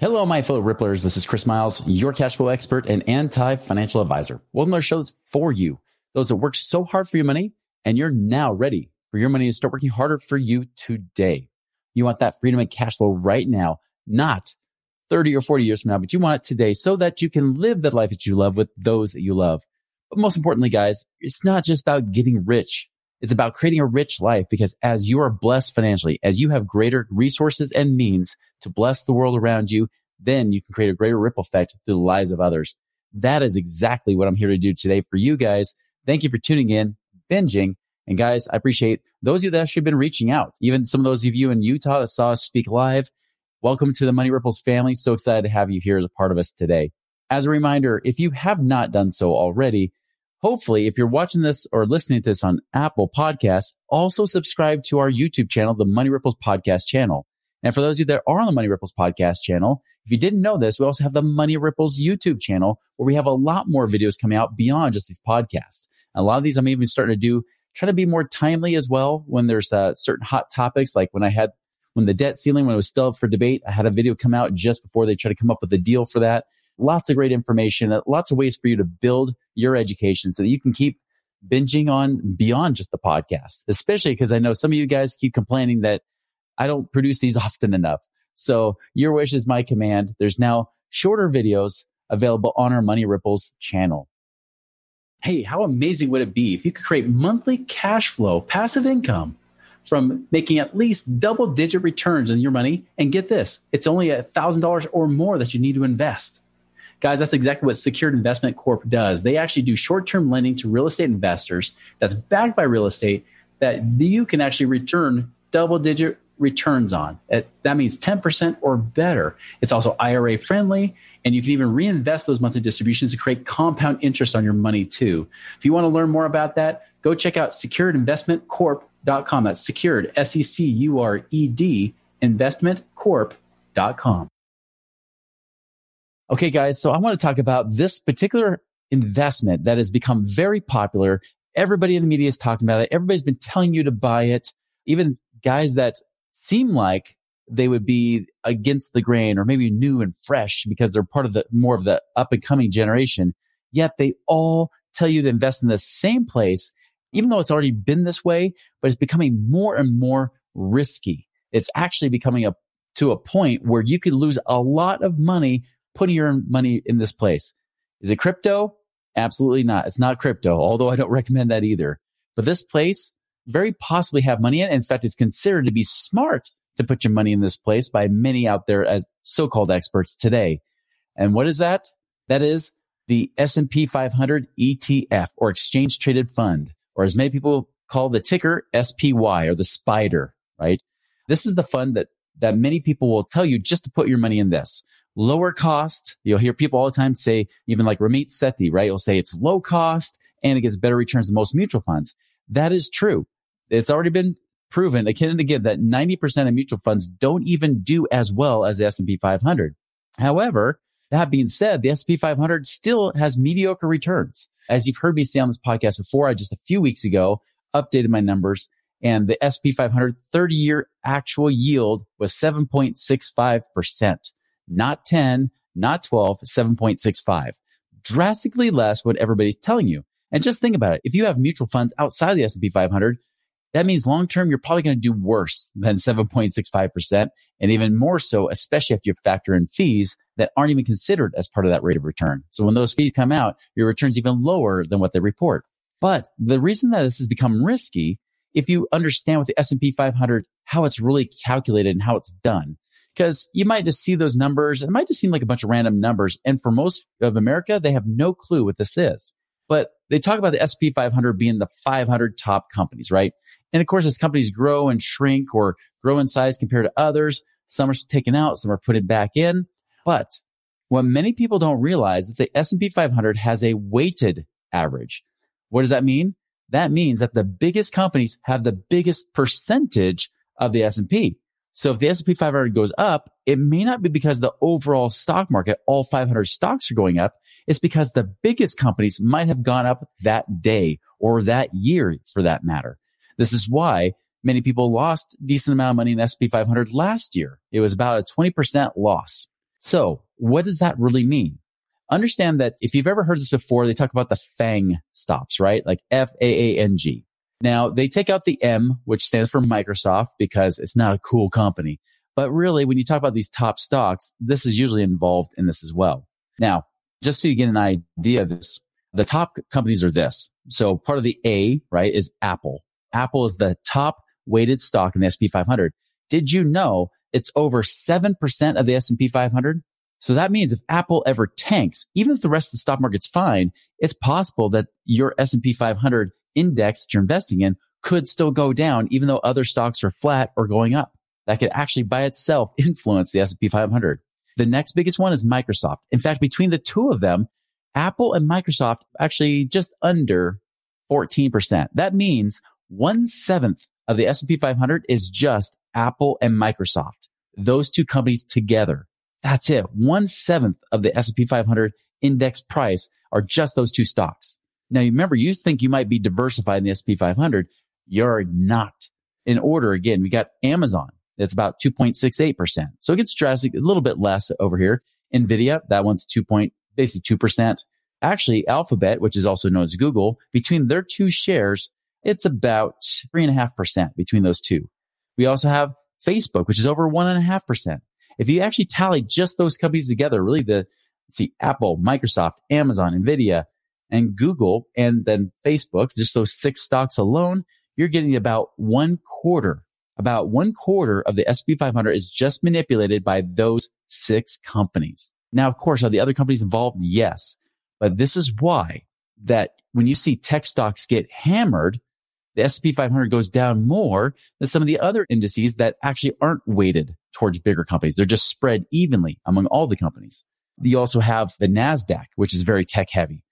Hello, my fellow Ripplers. This is Chris Miles, your cash flow expert and anti financial advisor. Welcome to our shows for you, those that work so hard for your money, and you're now ready for your money to start working harder for you today. You want that freedom and cash flow right now, not 30 or 40 years from now, but you want it today so that you can live the life that you love with those that you love. But most importantly, guys, it's not just about getting rich. It's about creating a rich life because as you are blessed financially, as you have greater resources and means to bless the world around you, then you can create a greater ripple effect through the lives of others. That is exactly what I'm here to do today for you guys. Thank you for tuning in, binging. And guys, I appreciate those of you that actually have been reaching out. Even some of those of you in Utah that saw us speak live. Welcome to the Money Ripples family. So excited to have you here as a part of us today. As a reminder, if you have not done so already, hopefully if you're watching this or listening to this on Apple podcasts, also subscribe to our YouTube channel, the Money Ripples podcast channel. And for those of you that are on the Money Ripples podcast channel, if you didn't know this, we also have the Money Ripples YouTube channel where we have a lot more videos coming out beyond just these podcasts. A lot of these I'm even starting to do, try to be more timely as well when there's uh, certain hot topics, like when I had when the debt ceiling, when it was still up for debate, I had a video come out just before they try to come up with a deal for that. Lots of great information, uh, lots of ways for you to build your education so that you can keep binging on beyond just the podcast, especially because I know some of you guys keep complaining that I don't produce these often enough. So your wish is my command. There's now shorter videos available on our Money Ripples channel. Hey, how amazing would it be if you could create monthly cash flow, passive income from making at least double digit returns on your money. And get this, it's only a $1,000 or more that you need to invest. Guys, that's exactly what Secured Investment Corp does. They actually do short term lending to real estate investors that's backed by real estate that you can actually return double digit returns on. That means 10% or better. It's also IRA friendly, and you can even reinvest those monthly distributions to create compound interest on your money too. If you want to learn more about that, go check out securedinvestmentcorp.com. Investment Corp That's secured, S E C U R E D, investmentcorp.com. Okay, guys, so I want to talk about this particular investment that has become very popular. Everybody in the media is talking about it. Everybody's been telling you to buy it. Even guys that seem like they would be against the grain or maybe new and fresh because they're part of the more of the up and coming generation. Yet they all tell you to invest in the same place even though it's already been this way, but it's becoming more and more risky. It's actually becoming a to a point where you could lose a lot of money putting your money in this place. Is it crypto? Absolutely not. It's not crypto, although I don't recommend that either. But this place very possibly have money in. In fact, it's considered to be smart to put your money in this place by many out there as so-called experts today. And what is that? That is the S&P 500 ETF or exchange traded fund or as many people call the ticker SPY or the spider, right? This is the fund that, that many people will tell you just to put your money in this. Lower cost. You'll hear people all the time say, even like Ramit Sethi, right? He'll say it's low cost and it gets better returns than most mutual funds. That is true. It's already been proven again and again that 90% of mutual funds don't even do as well as the S&P 500. However, that being said, the S&P 500 still has mediocre returns. As you've heard me say on this podcast before, I just a few weeks ago updated my numbers and the SP 500 30 year actual yield was 7.65%, not 10, not 12, 7.65. Drastically less what everybody's telling you. And just think about it. If you have mutual funds outside the S&P 500, that means long term, you're probably going to do worse than 7.65%. And even more so, especially if you factor in fees that aren't even considered as part of that rate of return. So when those fees come out, your return's even lower than what they report. But the reason that this has become risky, if you understand with the S&P 500, how it's really calculated and how it's done, because you might just see those numbers. It might just seem like a bunch of random numbers. And for most of America, they have no clue what this is. But they talk about the SP 500 being the 500 top companies, right? And of course, as companies grow and shrink or grow in size compared to others, Some are taken out, some are put back in. But what many people don't realize is that the S&P 500 has a weighted average. What does that mean? That means that the biggest companies have the biggest percentage of the S&P. So if the S&P 500 goes up, it may not be because the overall stock market, all 500 stocks are going up. It's because the biggest companies might have gone up that day or that year for that matter. This is why many people lost decent amount of money in the S&P 500 last year. It was about a 20% loss. So what does that really mean? Understand that if you've ever heard this before, they talk about the FANG stops, right? Like F-A-A-N-G. Now they take out the M, which stands for Microsoft because it's not a cool company. But really, when you talk about these top stocks, this is usually involved in this as well. Now, just so you get an idea of this, the top companies are this. So part of the A, right, is Apple. Apple is the top weighted stock in the S&P 500. Did you know it's over 7% of the S&P 500? So that means if Apple ever tanks, even if the rest of the stock market's fine, it's possible that your S&P 500 index that you're investing in could still go down, even though other stocks are flat or going up. That could actually by itself influence the S&P 500. The next biggest one is Microsoft. In fact, between the two of them, Apple and Microsoft actually just under 14%. That means one seventh of the S&P 500 is just Apple and Microsoft. Those two companies together. That's it. One seventh of the S&P 500 index price are just those two stocks. Now, you remember, you think you might be diversified in the S&P 500. You're not. In order, again, we got Amazon. That's about 2.68%. So it gets drastic, a little bit less over here. Nvidia, that one's 2 point, basically 2%. Actually, Alphabet, which is also known as Google, between their two shares, it's about 3.5% between those two. We also have Facebook, which is over 1.5%. If you actually tally just those companies together, really the, see, Apple, Microsoft, Amazon, Nvidia, and Google, and then Facebook, just those six stocks alone, you're getting about one quarter, about one quarter of the SP 500 is just manipulated by those six companies. Now, of course, are the other companies involved? Yes. But this is why that when you see tech stocks get hammered, the S&P 500 goes down more than some of the other indices that actually aren't weighted towards bigger companies. They're just spread evenly among all the companies. You also have the NASDAQ, which is very tech heavy.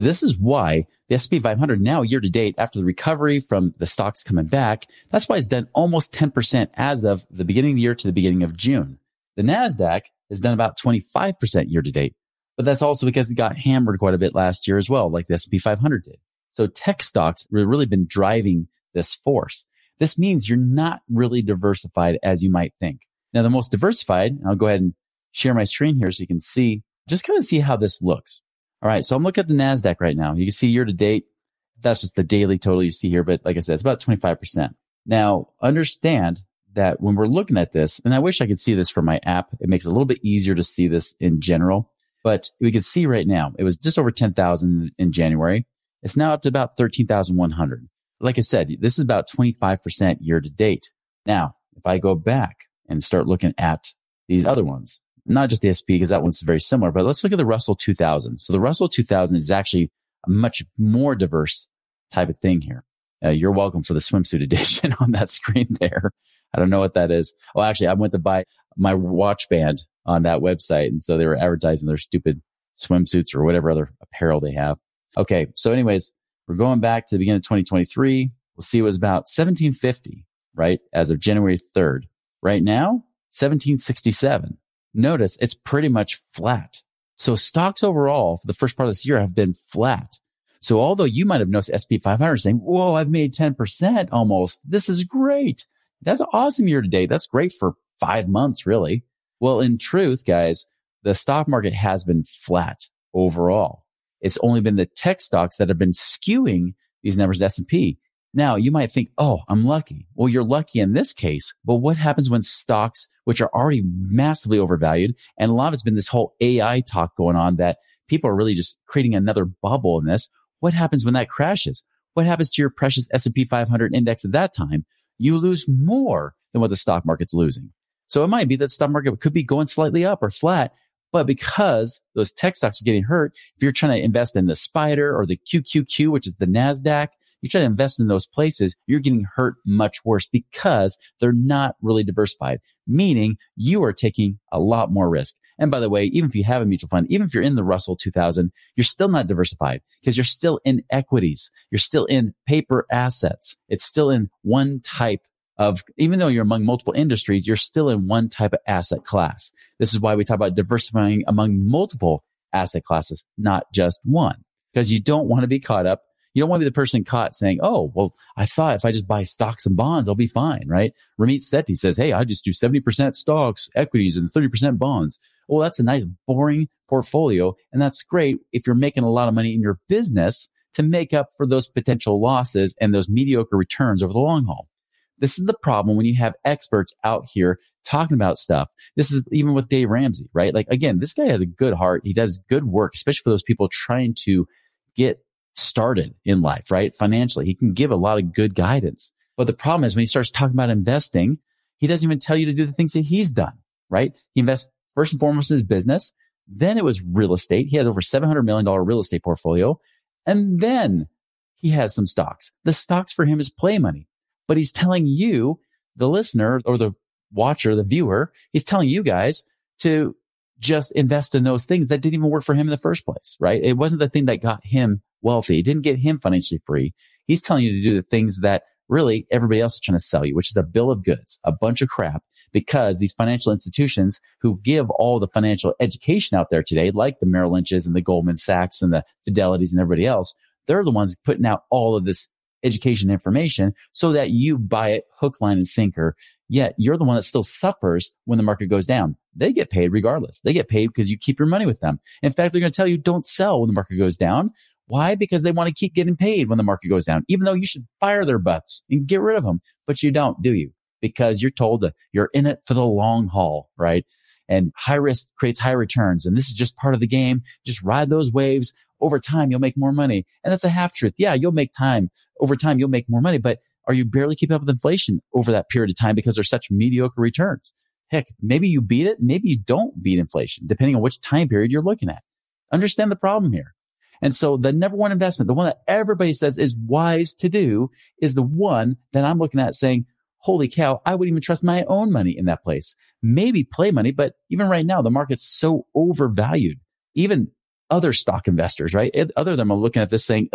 This is why the S&P 500 now year to date after the recovery from the stocks coming back, that's why it's done almost 10% as of the beginning of the year to the beginning of June. The NASDAQ has done about 25% year to date, but that's also because it got hammered quite a bit last year as well, like the S&P 500 did. So tech stocks have really been driving this force. This means you're not really diversified as you might think. Now, the most diversified, I'll go ahead and share my screen here so you can see, just kind of see how this looks. All right. So I'm looking at the NASDAQ right now. You can see year to date. That's just the daily total you see here. But like I said, it's about 25%. Now understand that when we're looking at this, and I wish I could see this from my app, it makes it a little bit easier to see this in general. But we can see right now, it was just over 10,000 in January. It's now up to about 13,100. Like I said, this is about 25% year to date. Now, if I go back and start looking at these other ones, not just the SP because that one's very similar, but let's look at the Russell 2000. So the Russell 2000 is actually a much more diverse type of thing here. Uh, you're welcome for the swimsuit edition on that screen there. I don't know what that is. Well, actually, I went to buy my watch band on that website. And so they were advertising their stupid swimsuits or whatever other apparel they have. Okay. So anyways, we're going back to the beginning of 2023. We'll see it was about 1750, right? As of January 3rd. Right now, 1767. Notice it's pretty much flat. So stocks overall for the first part of this year have been flat. So although you might have noticed SP 500 saying, whoa, I've made 10% almost. This is great. That's an awesome year to date. That's great for five months, really. Well, in truth, guys, the stock market has been flat overall. It's only been the tech stocks that have been skewing these numbers S&P. Now you might think, Oh, I'm lucky. Well, you're lucky in this case, but what happens when stocks, which are already massively overvalued, and a lot of it's been this whole AI talk going on that people are really just creating another bubble in this. What happens when that crashes? What happens to your precious S&P 500 index at that time? You lose more than what the stock market's losing. So it might be that stock market could be going slightly up or flat, but because those tech stocks are getting hurt, if you're trying to invest in the spider or the QQQ, which is the NASDAQ, you try to invest in those places, you're getting hurt much worse because they're not really diversified, meaning you are taking a lot more risk. And by the way, even if you have a mutual fund, even if you're in the Russell 2000, you're still not diversified because you're still in equities. You're still in paper assets. It's still in one type of, even though you're among multiple industries, you're still in one type of asset class. This is why we talk about diversifying among multiple asset classes, not just one, because you don't want to be caught up. You don't want to be the person caught saying, Oh, well, I thought if I just buy stocks and bonds, I'll be fine, right? Ramit Sethi says, Hey, I just do 70% stocks, equities and 30% bonds. Well, that's a nice boring portfolio. And that's great if you're making a lot of money in your business to make up for those potential losses and those mediocre returns over the long haul. This is the problem when you have experts out here talking about stuff. This is even with Dave Ramsey, right? Like again, this guy has a good heart. He does good work, especially for those people trying to get started in life, right? Financially, he can give a lot of good guidance. But the problem is when he starts talking about investing, he doesn't even tell you to do the things that he's done, right? He invests first and foremost in his business. Then it was real estate. He has over $700 million real estate portfolio. And then he has some stocks. The stocks for him is play money but he's telling you, the listener or the watcher, the viewer, he's telling you guys to just invest in those things that didn't even work for him in the first place, right? It wasn't the thing that got him wealthy. It didn't get him financially free. He's telling you to do the things that really everybody else is trying to sell you, which is a bill of goods, a bunch of crap because these financial institutions who give all the financial education out there today, like the Merrill Lynch's and the Goldman Sachs and the Fidelities and everybody else, they're the ones putting out all of this education information so that you buy it hook, line, and sinker. Yet you're the one that still suffers when the market goes down. They get paid regardless. They get paid because you keep your money with them. In fact, they're going to tell you don't sell when the market goes down. Why? Because they want to keep getting paid when the market goes down, even though you should fire their butts and get rid of them. But you don't, do you? Because you're told that you're in it for the long haul, right? And high risk creates high returns. And this is just part of the game. Just ride those waves over time you'll make more money. And that's a half truth. Yeah, you'll make time over time. You'll make more money, but are you barely keeping up with inflation over that period of time because there's such mediocre returns? Heck, maybe you beat it. Maybe you don't beat inflation, depending on which time period you're looking at. Understand the problem here. And so the number one investment, the one that everybody says is wise to do is the one that I'm looking at saying, holy cow, I wouldn't even trust my own money in that place. Maybe play money, but even right now, the market's so overvalued. Even other stock investors, right? Other than them are looking at this saying,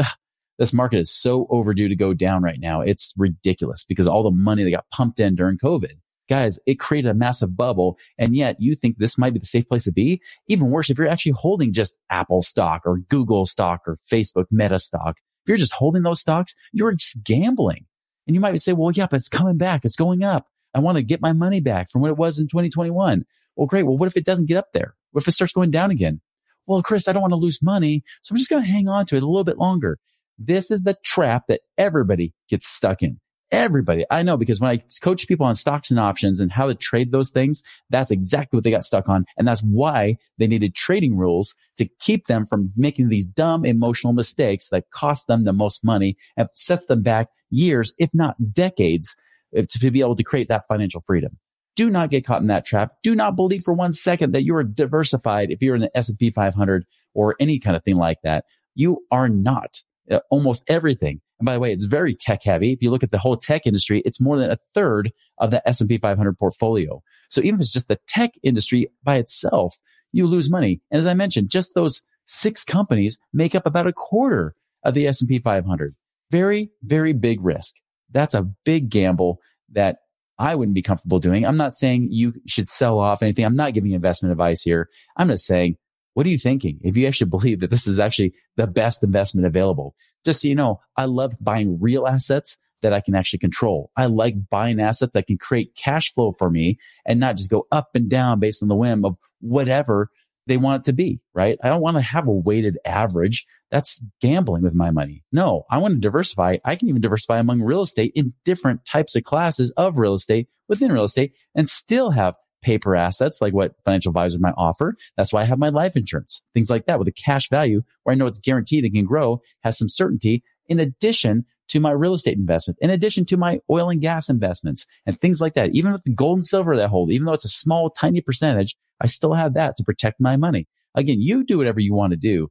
this market is so overdue to go down right now. It's ridiculous because all the money that got pumped in during COVID. Guys, it created a massive bubble. And yet you think this might be the safe place to be. Even worse, if you're actually holding just Apple stock or Google stock or Facebook meta stock, if you're just holding those stocks, you're just gambling. And you might say, well, yeah, but it's coming back. It's going up. I want to get my money back from what it was in 2021. Well, great. Well, what if it doesn't get up there? What if it starts going down again? well, Chris, I don't want to lose money. So I'm just going to hang on to it a little bit longer. This is the trap that everybody gets stuck in. Everybody. I know because when I coach people on stocks and options and how to trade those things, that's exactly what they got stuck on. And that's why they needed trading rules to keep them from making these dumb emotional mistakes that cost them the most money and sets them back years, if not decades eh, to be able to create that financial freedom. Do not get caught in that trap. Do not believe for one second that you are diversified if you're in the S&P 500 or any kind of thing like that. You are not. Uh, almost everything. By the way, it's very tech heavy. If you look at the whole tech industry, it's more than a third of the S&P 500 portfolio. So even if it's just the tech industry by itself, you lose money. And as I mentioned, just those six companies make up about a quarter of the S&P 500. Very, very big risk. That's a big gamble that I wouldn't be comfortable doing. I'm not saying you should sell off anything. I'm not giving investment advice here. I'm just saying, what are you thinking? If you actually believe that this is actually the best investment available, just so you know, I love buying real assets that I can actually control. I like buying assets that can create cash flow for me and not just go up and down based on the whim of whatever they want it to be, right? I don't want to have a weighted average. That's gambling with my money. No, I want to diversify. I can even diversify among real estate in different types of classes of real estate within real estate and still have paper assets like what financial advisors might offer. That's why I have my life insurance, things like that with a cash value where I know it's guaranteed and can grow, has some certainty in addition to my real estate investment, in addition to my oil and gas investments and things like that. Even with the gold and silver that I hold, even though it's a small, tiny percentage, I still have that to protect my money. Again, you do whatever you want to do,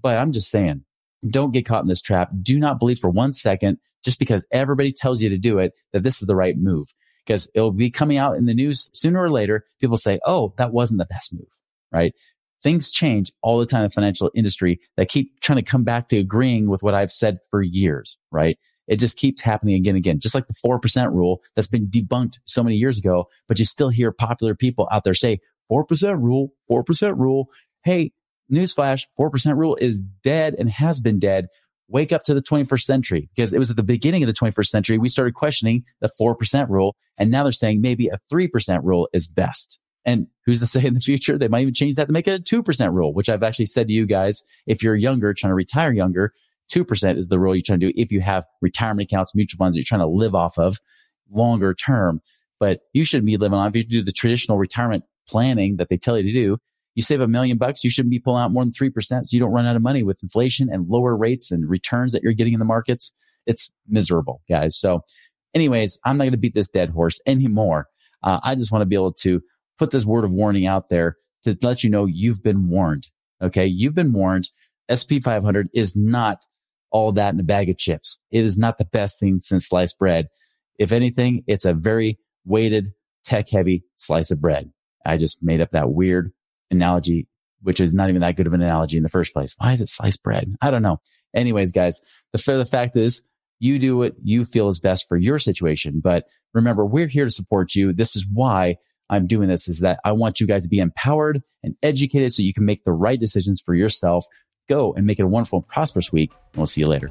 but I'm just saying don't get caught in this trap. Do not believe for one second, just because everybody tells you to do it, that this is the right move. Because it'll be coming out in the news sooner or later. People say, Oh, that wasn't the best move, right? Things change all the time in the financial industry that keep trying to come back to agreeing with what I've said for years, right? It just keeps happening again and again, just like the 4% rule that's been debunked so many years ago, but you still hear popular people out there say 4% rule, 4% rule. Hey, newsflash, 4% rule is dead and has been dead. Wake up to the 21st century because it was at the beginning of the 21st century. We started questioning the 4% rule. And now they're saying maybe a 3% rule is best. And who's to say in the future, they might even change that to make it a 2% rule, which I've actually said to you guys, if you're younger, trying to retire younger, 2% is the rule you're trying to do if you have retirement accounts, mutual funds that you're trying to live off of longer term. But you shouldn't be living on, if you do the traditional retirement planning that they tell you to do, you save a million bucks, you shouldn't be pulling out more than 3% so you don't run out of money with inflation and lower rates and returns that you're getting in the markets. It's miserable, guys. So anyways, I'm not going to beat this dead horse anymore. Uh, I just want to be able to put this word of warning out there to let you know you've been warned. Okay. You've been warned. SP 500 is not all that in a bag of chips. It is not the best thing since sliced bread. If anything, it's a very weighted, tech heavy slice of bread. I just made up that weird analogy, which is not even that good of an analogy in the first place. Why is it sliced bread? I don't know. Anyways, guys, the, the fact is you do what you feel is best for your situation. But remember, we're here to support you. This is why I'm doing this is that I want you guys to be empowered and educated so you can make the right decisions for yourself. Go and make it a wonderful and prosperous week. And we'll see you later.